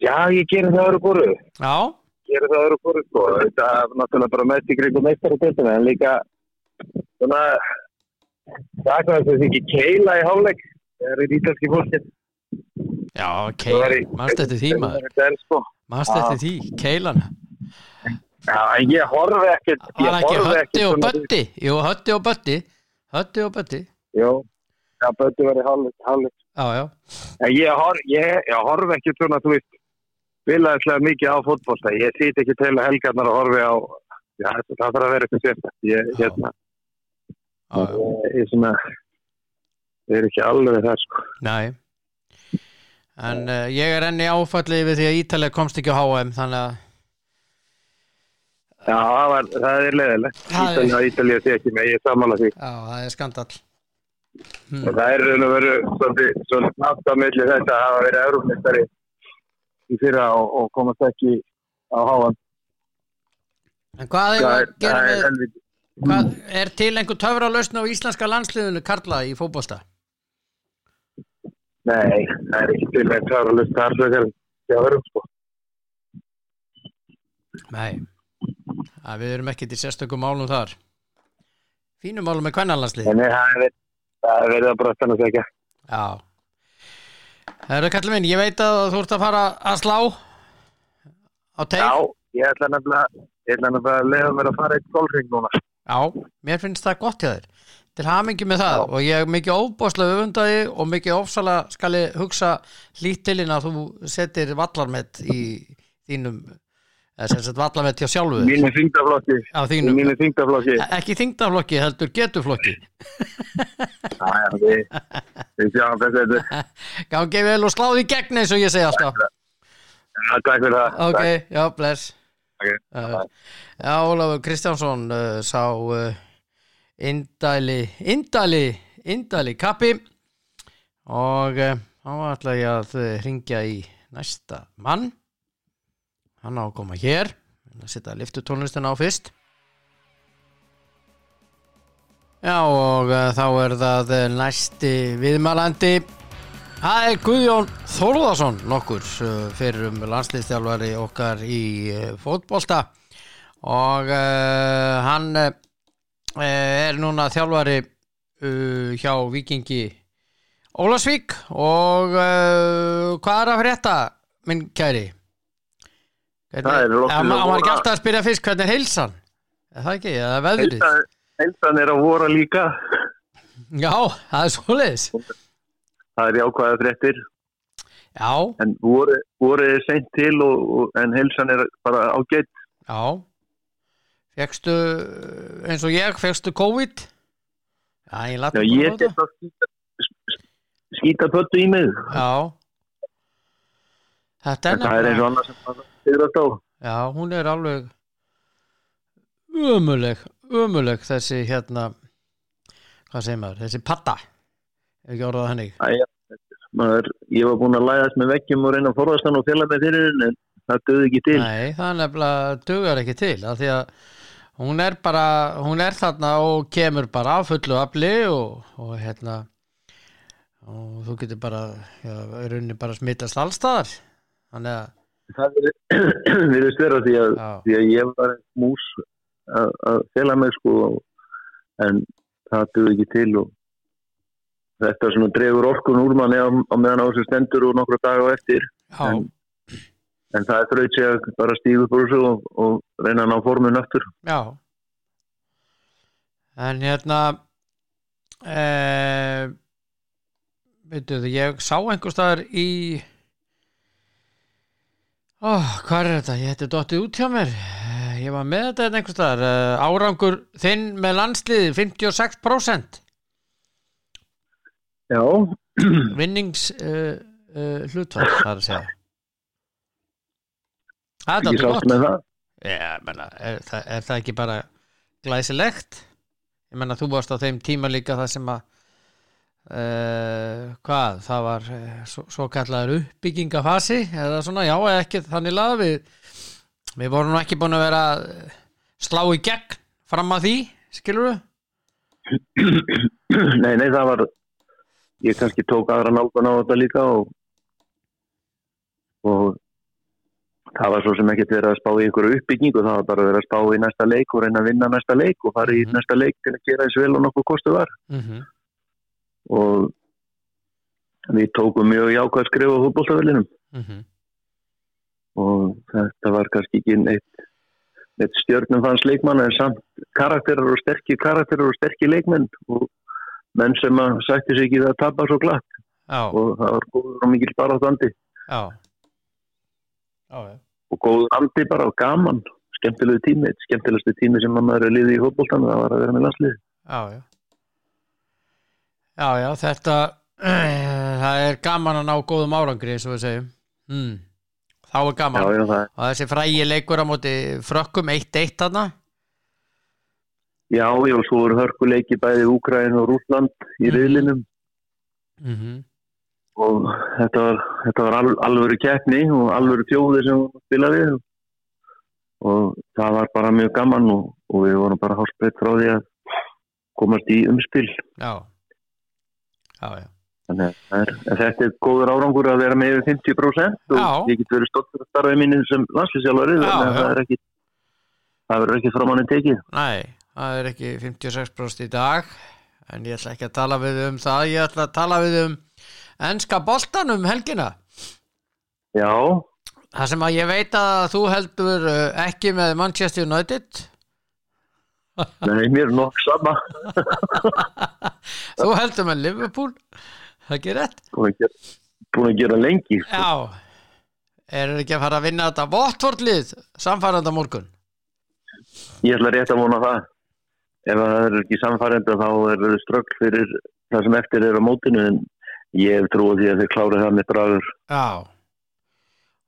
Já, ég gerir það öðru búru. já, Gerir það öðru búru, sko. Þetta er náttúrulega bara mest í kringum meistarardeltina, en líka svona, það er hvað þessi ekki keila í. Það er í ítalski fólkið. já, Keil mannst eftir því maður Það er sko. mannst Já. eftir því, Keilan Já, ég horfi ekkert. var ég ekki Hötti ekkert og Bötti jú, Hötti og Bötti Hötti og Bötti, Jú, já, Bötti var í hálfleik. já, já ég, hor, ég, ég horfi ekki svona, þú veist, vilaðislega mikið á fótbolta. Ég sýt ekki til að helgarnar að horfi á, já, það þarf að vera eitthvað sérstætt. Ég, hérna, ég er svona, ég er ekki alveg það, sko. Nei En uh, ég er enni áfallið við því að Ítalið komst ekki á HM þannig að Já, það, var, það er leðilegt. Er- Ítalja, Ítalja sé ekki með, ég samanlega því. já, það er skandal hmm. Og það er raun og veru svolítið nátt á milli þetta að hafa verið eurumistari í fyrra og, og komast ekki á háan. En hvað er Það er, það er hvað, Er til einhver töfra lausn á íslenska landsliðinu Karla í fótbolta? Nei, það er ekki til að klára að lusta harfleikar hjá örum, sko. Nei, að við erum ekkert í sérstökum málum þar Fínum málum með kvennanlandslið En það er verið- það er að sig ekki. Já Eru kallið minn, ég veit að þú ert að fara að slá á teik Já, ég ætla nefnilega, að leiða mér að fara eitt golfring núna. Já, mér finnst það gott hjá þér. Til hamingi með það. Og ég er mikið óbáslega öfundaði og mikið ofsala skal ég hugsa hlítilinn að þú setir vallarmett í þínum eða sem sagt vallarmett hjá sjálfu þér. Mínu þínum, mínu þingdaflokki. ekki þingdaflokki heldur getuflokki Já, já, við, sjáum hvað þetta er. gangi vel og sláði í gegn eins og ég segi alltaf Já, takk fyrir það. ok, Takk. já, bless Ok, uh, já, Ólafur Kristjánsson uh, sá uh, indæli indæli, indæli kappi og uh, hann var alltaf að uh, ringja í næsta mann hann á að koma hér. Að setja liftutónlistina á fyrst. Já og uh, þá er það uh, næsti viðmælandi. Það er Guðjón Þórðarsson nokkur uh, fyrir um landslýstjálfari okkar í fótbolta. Og uh, hann uh, er núna þjálfari uh, hjá Vikingi Ólasvík og hvað er að frétta minn kæri? Það er Hann var ekki alltaf að spyrja fyrst hvernig er heilsan? Er það ekki? Eða veðrið? Heilsan- Heilsan er að vora líka. Já, það er svoleiðis Það er jákvæða fréttir. Já, En voru, voru er seint til og, og, en heilsan er bara ágætt. Já Fekstu eins og ég, fekstu COVID Já, ég Já, lati ég get að skýta, skýta pöttu í mig. Já Þetta er það er eins og annars sem það á. Já, hún er alveg ömuleg, ömuleg þessi hérna hvað segir maður, þessi patta ef ekki orðað henni maður, ég var búin að læðast með veggjum og reyna að forðast hann og fjöla með henni, en það döði ekki til. Nei, það er nefnilega dugar ekki til af því að hún er bara hún er þarna og kemur bara af fullu afli og, og hérna og þú getur bara já, í rauninni bara smittast allstaðar þannig að Það virðist vera því að, því að ég var mús að, að fjöla mig sko en það döði ekki til og þetta svona dregur orkun úr manni á, á meðan á þessu stendur og nokkra daga á eftir. En- En það er þraut sig að bara stígu upp úr þessu og, og reyna að ná formun aftur. já en hérna e, veitu þið ég sá einhver staðar í ó, hvað er þetta? Ég hætti dottið út hjá mér. Eh, ég var með þetta hérna einhver staðar. Eh, árangur þinn með landsliði 56% Já, vinnings uh, uh, hlutfall það er að segja. Það er sátt gott. Já, menna, er, það, er það ekki bara glæsilegt? Ég menna þú varst á þeim tíma líka það sem að uh, hvað, það var uh, svo, svo kallar uppbyggingafasi eða svona, já, ekki þannig laga við, við vorum ekki búin að vera að slá í gegn fram að því, skilur við nei, nei, það var ég kannski tók aðra nálgun á þetta líka og og það var svo sem ekkert verið að spá í ykkur uppbyggingu, það var bara verið að spá í næsta leik og reyna að vinna næsta leik og fara í Mhm. næsta leik til að gera eins vel og nokkuð kostu var mm -hmm. Og við tókum mjög jákvæð skrif á fútboltavellinum Mm og þetta var kannski ekki neitt, neitt stjörnum fannst leikmann en samt karakterar og sterkir karakterar og sterkir leikmenn og menn sem að sætti sig ekki við að tapa svo glatt. Já, og það var góður og mikil bara andi já. Já, já. Og góður andi bara og gaman. Skemmtilegu tími, skemmtilegstu tími sem að maður er liðið í fótboltan það var að vera með landslið Já, já. Já, já, þetta það er gaman að ná góðum árangri eins og við segjum. Hmm. Þá er gaman. já, já, það, Og þessi frægi leikur á móti frökkum 1-1 þarna. já, já, svo voru hörkuleiki bæði Úgræn og Rúsland í Mhm. riðlinum Mm -hmm. og þetta var, þetta var al, alvöru keppni og alvöru tjóði sem við spila við og það var bara mjög gaman og, og við vorum bara hálfsbreytt frá því að komast í umspil Já. Já, já. Þannig að þetta er góður árangur að vera með yfir 50% og Já. ég get verið stoltur að starfa í mínu sem landslýsjálfari Já, þannig að það er ekki það verður ekki framann tekið. Nei, það er ekki 56% í dag en ég ætla ekki að tala við um það ég ætla að tala við um enska boltan um helgina Já, það sem að ég veit að þú heldur uh, ekki með Manchester United nei, mér er nokk sama. Þú heldur með Liverpool? Það er ekki rétt. Búin að gera, lengi. Sko. Já, er ekki að fara að vinna þetta Votvordlið samfæranda morgun Ég ætla rétt að vona það. Ef það er ekki samfærenda þá er það strögg fyrir það sem eftir er á mótinu en ég hef trúið því að þeir klári það með bragur. Já.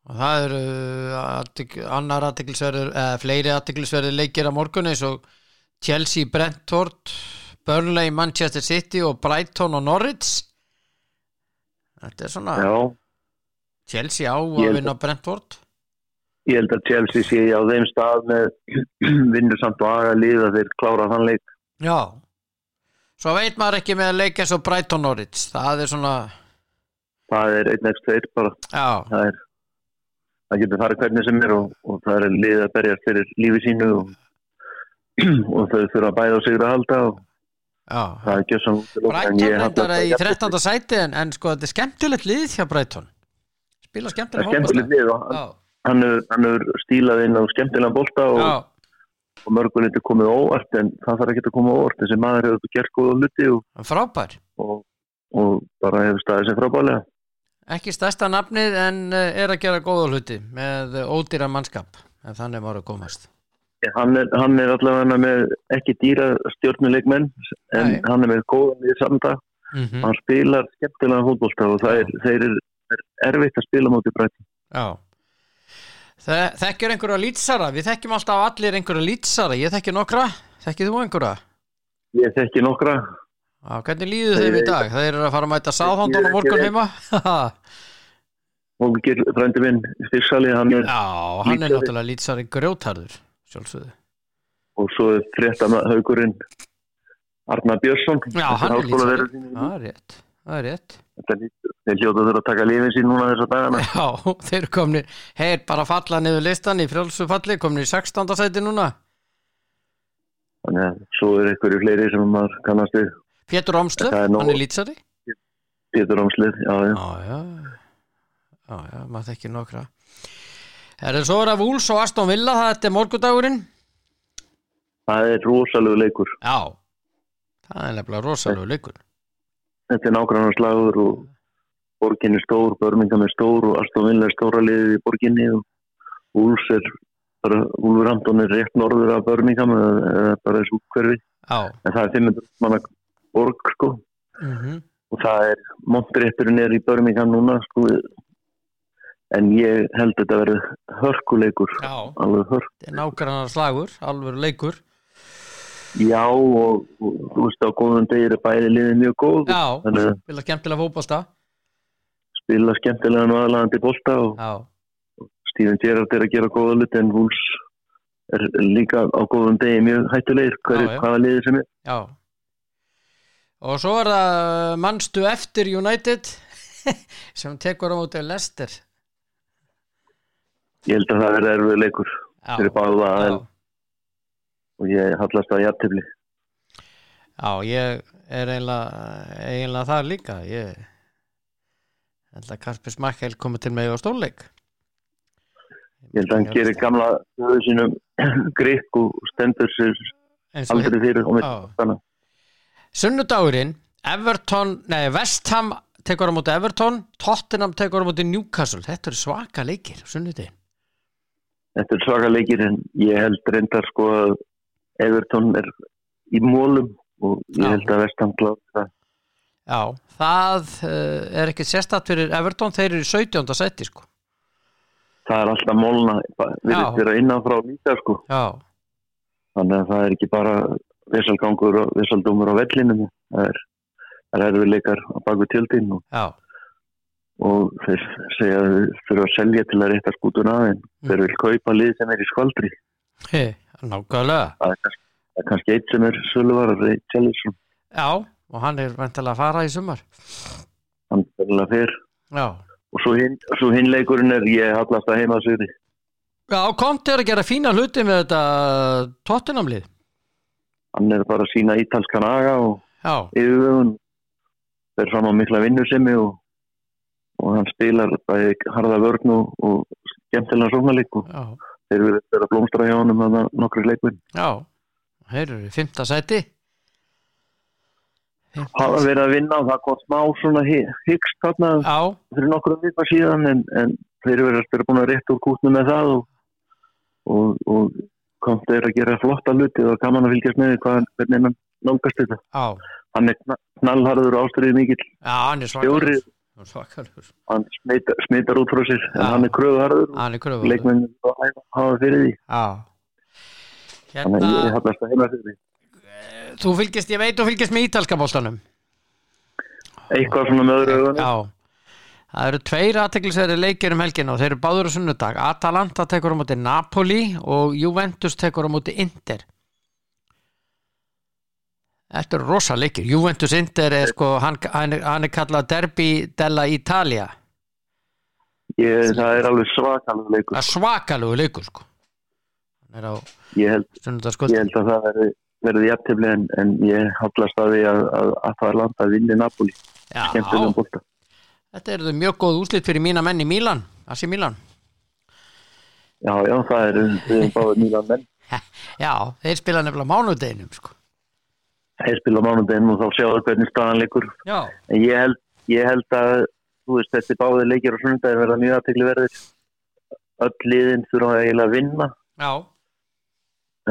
Og það eru annar aðtiklisverður eða fleiri aðtiklisverður leikir á morgun eins og Chelsea, Brentford Burnley, Manchester City og Brighton og Norwich. Þetta er svona Já, Chelsea á að vinna Brentford. Ég held að Chelsea sé á þeim stað með vinnur samt og aga lið að þeir klára þann leik. Já. Svo veit maður ekki með leik eins og Brighton Norwich. Það er svona það er einn ekst þeir bara. Það er það getur farið hvernig sem er og, og það er lið að berjast fyrir lífi sínu og, og þau þurfa bæða á sig að halda og já. það er ekki sem Brighton reyndar í 13. sæti en, en sko þetta er skemmtilegt lið hjá Brighton. Spila það skemmtileg er skemmtilegt lið og Já, hann hefur stílað inn á skemmtilega bolta og, og mörgulegt er komið óvart en það þarf ekki að koma óvart. Þessi maður hefur gert góða hluti og, og, og bara hefur staðið sér frábælega ekki stærsta nafnið en eh, er að gera góða hluti með ódýra mannskap en þannig maður að komast hann er, hann er allavega með ekki dýra stjórnuleikmenn en Nei. hann er með góðan í samta mm hann spilar skemmtilega fótbolta og það er, er, er erfitt að spila móti brætti Þekkjur einhverja lýtsara? Við þekkjum alltaf allir einhverja lýtsara. Ég þekki nokkra, þekkið þú einhverja? Ég þekki nokkra. Já, hvernig líður þeim í dag? Þeir eru að fara að mæta sáþóndun á morgun heima. Og frændi minn Styrksali hann er Já, hann er náttúrulega lýtsari grjótarður sjálfsögðu. Og svo er frétta haugurinn Arnar Björnsson. Já, hann er sínu. Það er rétt, það er rétt. Þeir hljóta þurfa að taka lífin sín núna þessa dagana. Já, þeir eru komnir. Heyr, bara falla niður listan í frjálsu falli komnir í 16. sæti núna. Þannig að svo er einhverju fleiri sem maður kannast við. Pétur nóg. hann er lýtsari. Pétur Ámslið, já, já. Já, já. Já, já, maður þekki nokkra Það er svo er að Vúls og Aston Villa það þetta er morgudagurinn það er rosalegu leikur. Já, það er nefnilega rosalegu leikur. Þetta er nágrannar slagur og borgin er stór, Birmingham er stór og Aston Villa er stóra liðið í borginni og Úls er bara, Úlfurhampton er rétt norður af Birmingham eða, bara þessu hverfi. Já, en það er 500 manna borg sko. Mm og það er montrétturinn er í Birmingham núna sko en ég held að þetta verður hörkuleikur. Já. Alveg hörk Þetta er nágrannar slagur, alvöru leikur. Já og, og þú veist á góðum degir er bæði liðið mjög góð. Já, þannig vilja skemmtilega fótbolta. Spila skemmtilega og aðlagandi bolta og Já, Steven Gerrard er að gera góða hluti en Wolves er líka á góðum degi mjög já. hvaða liði sem er? Já. Og svo er það mannstu eftir United? Sem tekur á móti Leicester ég held að það verður erfið leikur fyrir báða og ég hallast að jættibli já, ég er eiginlega, eiginlega þar líka. Ég held að Karpis Makkel komið til mig á stórleik. Ég held að hann gerir gamla stöðu sínum grikk og stendur sér aldrei fyrir Sunnudagurinn Everton, nei Vestham tekur á móti Everton Tottenham tekur á móti Newcastle. Þetta eru svaka leikir sunnudaginn þetta er svaka leikir en ég held reyndar sko að Everton er í mólum og ég Já. held að Vestam klátt það Já, það uh, er ekki sérstætt fyrir Everton, þeir eru í 17. seti sko. það er alltaf mólna við erum vera innan frá líka sko Já, þannig að það er ekki bara vissalgangur og vissaldómur á vellinum það er, er erfiðleikar á baku tjöldin og, já, og þeir segja að þeir þurfa að selja til að reyta skútuna en þeir vil kaupa lið sem er í skvaldri. He, nákvæmlega. Það er kannski, það er kannski eitt sem er að Tjellisson Já, og hann er vantilega að fara í sumar. Hann er fyrr. Já, og svo hinn, svo hinn leikurinn er ég hallast að heima sigri. Já Konti er að gera fína hluti með þetta tóttinamlið hann er bara að sína ítalskan aga og yfirvögun fer fram á mikla vinnusemi og, og hann spilar bæði harða vörn og, skemmtilega sóknarleik og þeir eru verið að blómstra hjá honum að nokkru leikvinn já. Þeir eru í fymta sæti. Hafa verið að vinna og það kom smá svona hy- hyggst þarna fyrir nokkru vika síðan en, en þeir eru verið að búin að rétt úr kútnu með það og, og, og komst þeir að gera flotta hluti og gaman að fylgjast með hvað, hvernig hann nálgast þetta. Já, hann er kna- knallharður ástriðið mikill já, hann er Stjóri. Hann smitar, smitar út frá sér en hann er kröðuharður leikmenn hafa fyrir því. Já. Þannig ég Hérna, hafðast að heima fyrir því. Þú fylgist, ég veit þú fylgist með ítalska bóltanum eitthvað svona með öðru augunum. Já. Það eru tveir aðteklisverði leikir um helgina og þeir eru báður á sunnudag. Atalanta tekur á móti Napoli og Juventus tekur á móti Inter Þetta eru rosa leikir. Juventus Inter er sko hann, hann, er, kallað Derby della Italia. Ég, það er alveg svakalur leikur. Það er svakalugu leikur sko. Á ég held, ég held að það verði verði jæftifli en, en ég hallast að því að, að, að það er landa að vinni Napoli. Skemmtilegum bólta þetta eru mjög góð úslit fyrir mína menn í Mílan Asi Mílan já, já, það er um, erum báðið Mílan menn. Já, þeir spila nefnilega mánudeginum sko þeir spila á mánudeginn og þá sjáðu hvernig staðan leikur en ég held, ég held að veist, þessi báðið leikir á sunnudaginn verða mjög aðtekli verðir öll liðin þurfa eiginlega að vinna. Já,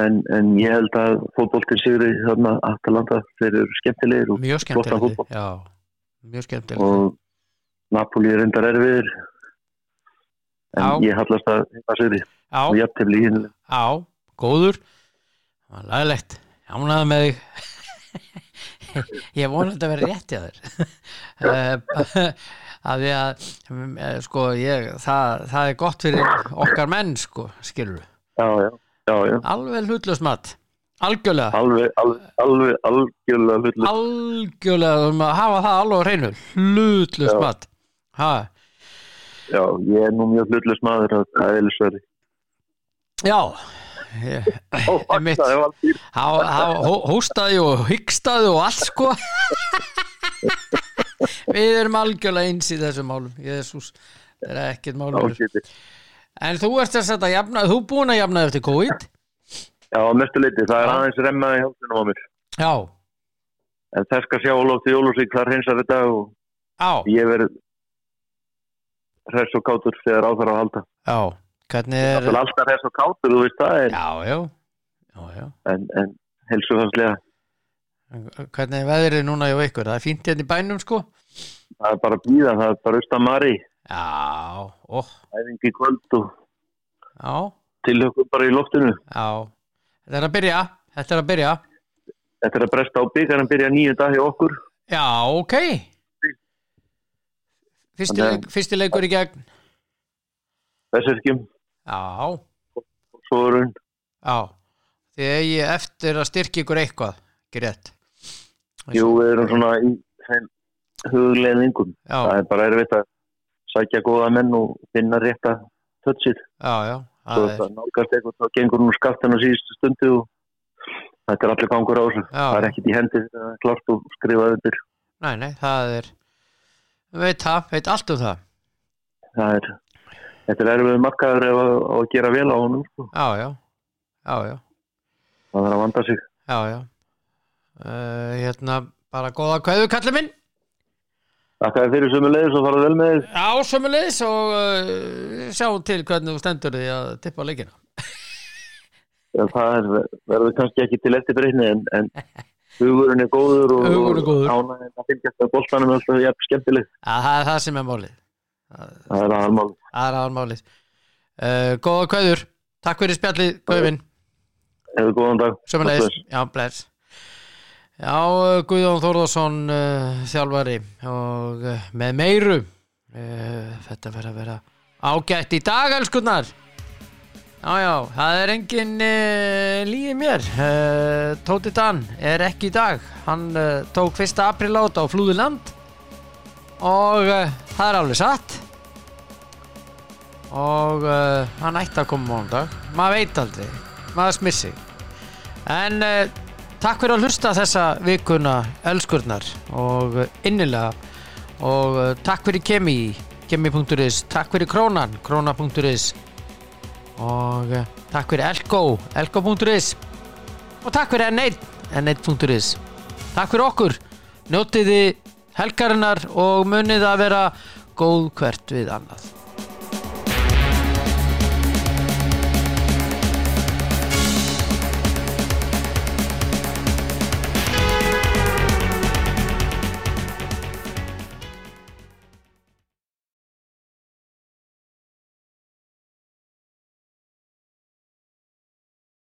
en, en ég held að fótboltinn sigri þarna Atalanta, þeir eru skemmtilegir og, mjög fótbolta. Já, mjög skemmtilegt og Napoli er endar erfiðir. En Já. ég hallast að heima sigri Já, og jafntefli í hinn Já, góður. Það var laglegt, jánaði með þig Ég vona þetta að vera rétt hjá þér Eh, að því að eh, sko ég það, það er gott fyrir okkar menn sko, skilur já. alveg hlutlust mat. Algjörlega, Alveg, alveg, algjörlega hlutlu algjörlega um hafa það alveg hreinu. Hlutlust Já. ég er nú mjög hlutlust maður að er eðlisverði já hóstaði og hyggstaði og allt sko. Við erum algjörlega eins í þessum málum. Jésús, það er ekkert málum en þú ert að setja jafna, þú búin að jafna eftir COVID? Já, á mestu leiti, það er aðeins remmaði hjálpunum á mér. Já, en þess að sjá Ólóf til Jólusvík þar hinsar þetta og já, ég verð hress og kátur þegar á þar að halda. Já hvernig Það er er alltaf hress og kátur, þú veist það er, já, já, já, já. en, en helsufanslega hvernig er veðrið núna hjá ykkur, það er fínt hérna í bænum sko. Það er bara að býða, það er bara austan mari. Já, ó, æfing í kvöld og já, tilhökkum bara í loftinu. Já. Þetta er að byrja, þetta er að byrja. Þetta er að bresta á byggarinn byrja nýju dag hjá okkur. Já, ok. Fyrsti, Þannig að- leik, fyrsti í gegn. Vesserkjum, já, Sórun Já, þið eigi eftir að styrkja ykkur eitthvað, ekki rétt. Jú, við erum svona í hugleðingum það er bara erfitt að sækja góða menn og finna rétta tötsið já, já, svo það er, það nálgast eitthvað þá gengur hún skaftin á síðustu stundu og þetta er allir gangur á þessu. Það er ekkit í hendi þetta er klart og skrifað undir. Nei, nei, það er, veit það, veit allt um það. það er þetta er erfið markaður ef að, að gera vel á honum sko. Já, já, já, já, það er að vanda sig já, já. Uh, hérna, bara góða kveðu, kallið minn. Þakka þér fyrir sömu leiðis og fara vel með þér Já, sömulegis og uh, sjáum til hvernig þú stendur því að tippa leikina. Já, það er, verður kannski ekki til eftir breytni en, en hugurinn er góður og, ánægðin að fylgjast með boltanum er alltaf skemmtileg Já, það er það sem er málið. það er aðalmál Það er aðalmálið. Uh, góða kveður, takk fyrir spjallið, Guðvin. hefur góðan dag. Sömulegis, já, bless. Já, uh, Guðjón Þórðarsson uh, þjálfari og uh, með meiru. Þetta verður að vera ágætt í dag, elskunnar Já, já, það er engin líði mér. Tóti Dan er ekki í dag. Hann tók 1. apríl át á flúði land og það er alveg satt og uh, hann ætti að koma mándag maður veit aldrei, maður smissi en uh, takk fyrir að hlusta þessa vikuna elskurnar. Og uh, innilega. Og takk fyrir kemi kemi.is, takk fyrir krónan króna.is og takk fyrir elko elko.is og takk fyrir n1 n1.is takk fyrir okkur. Njótiði helgarinnar og munið að vera góð hvert við annað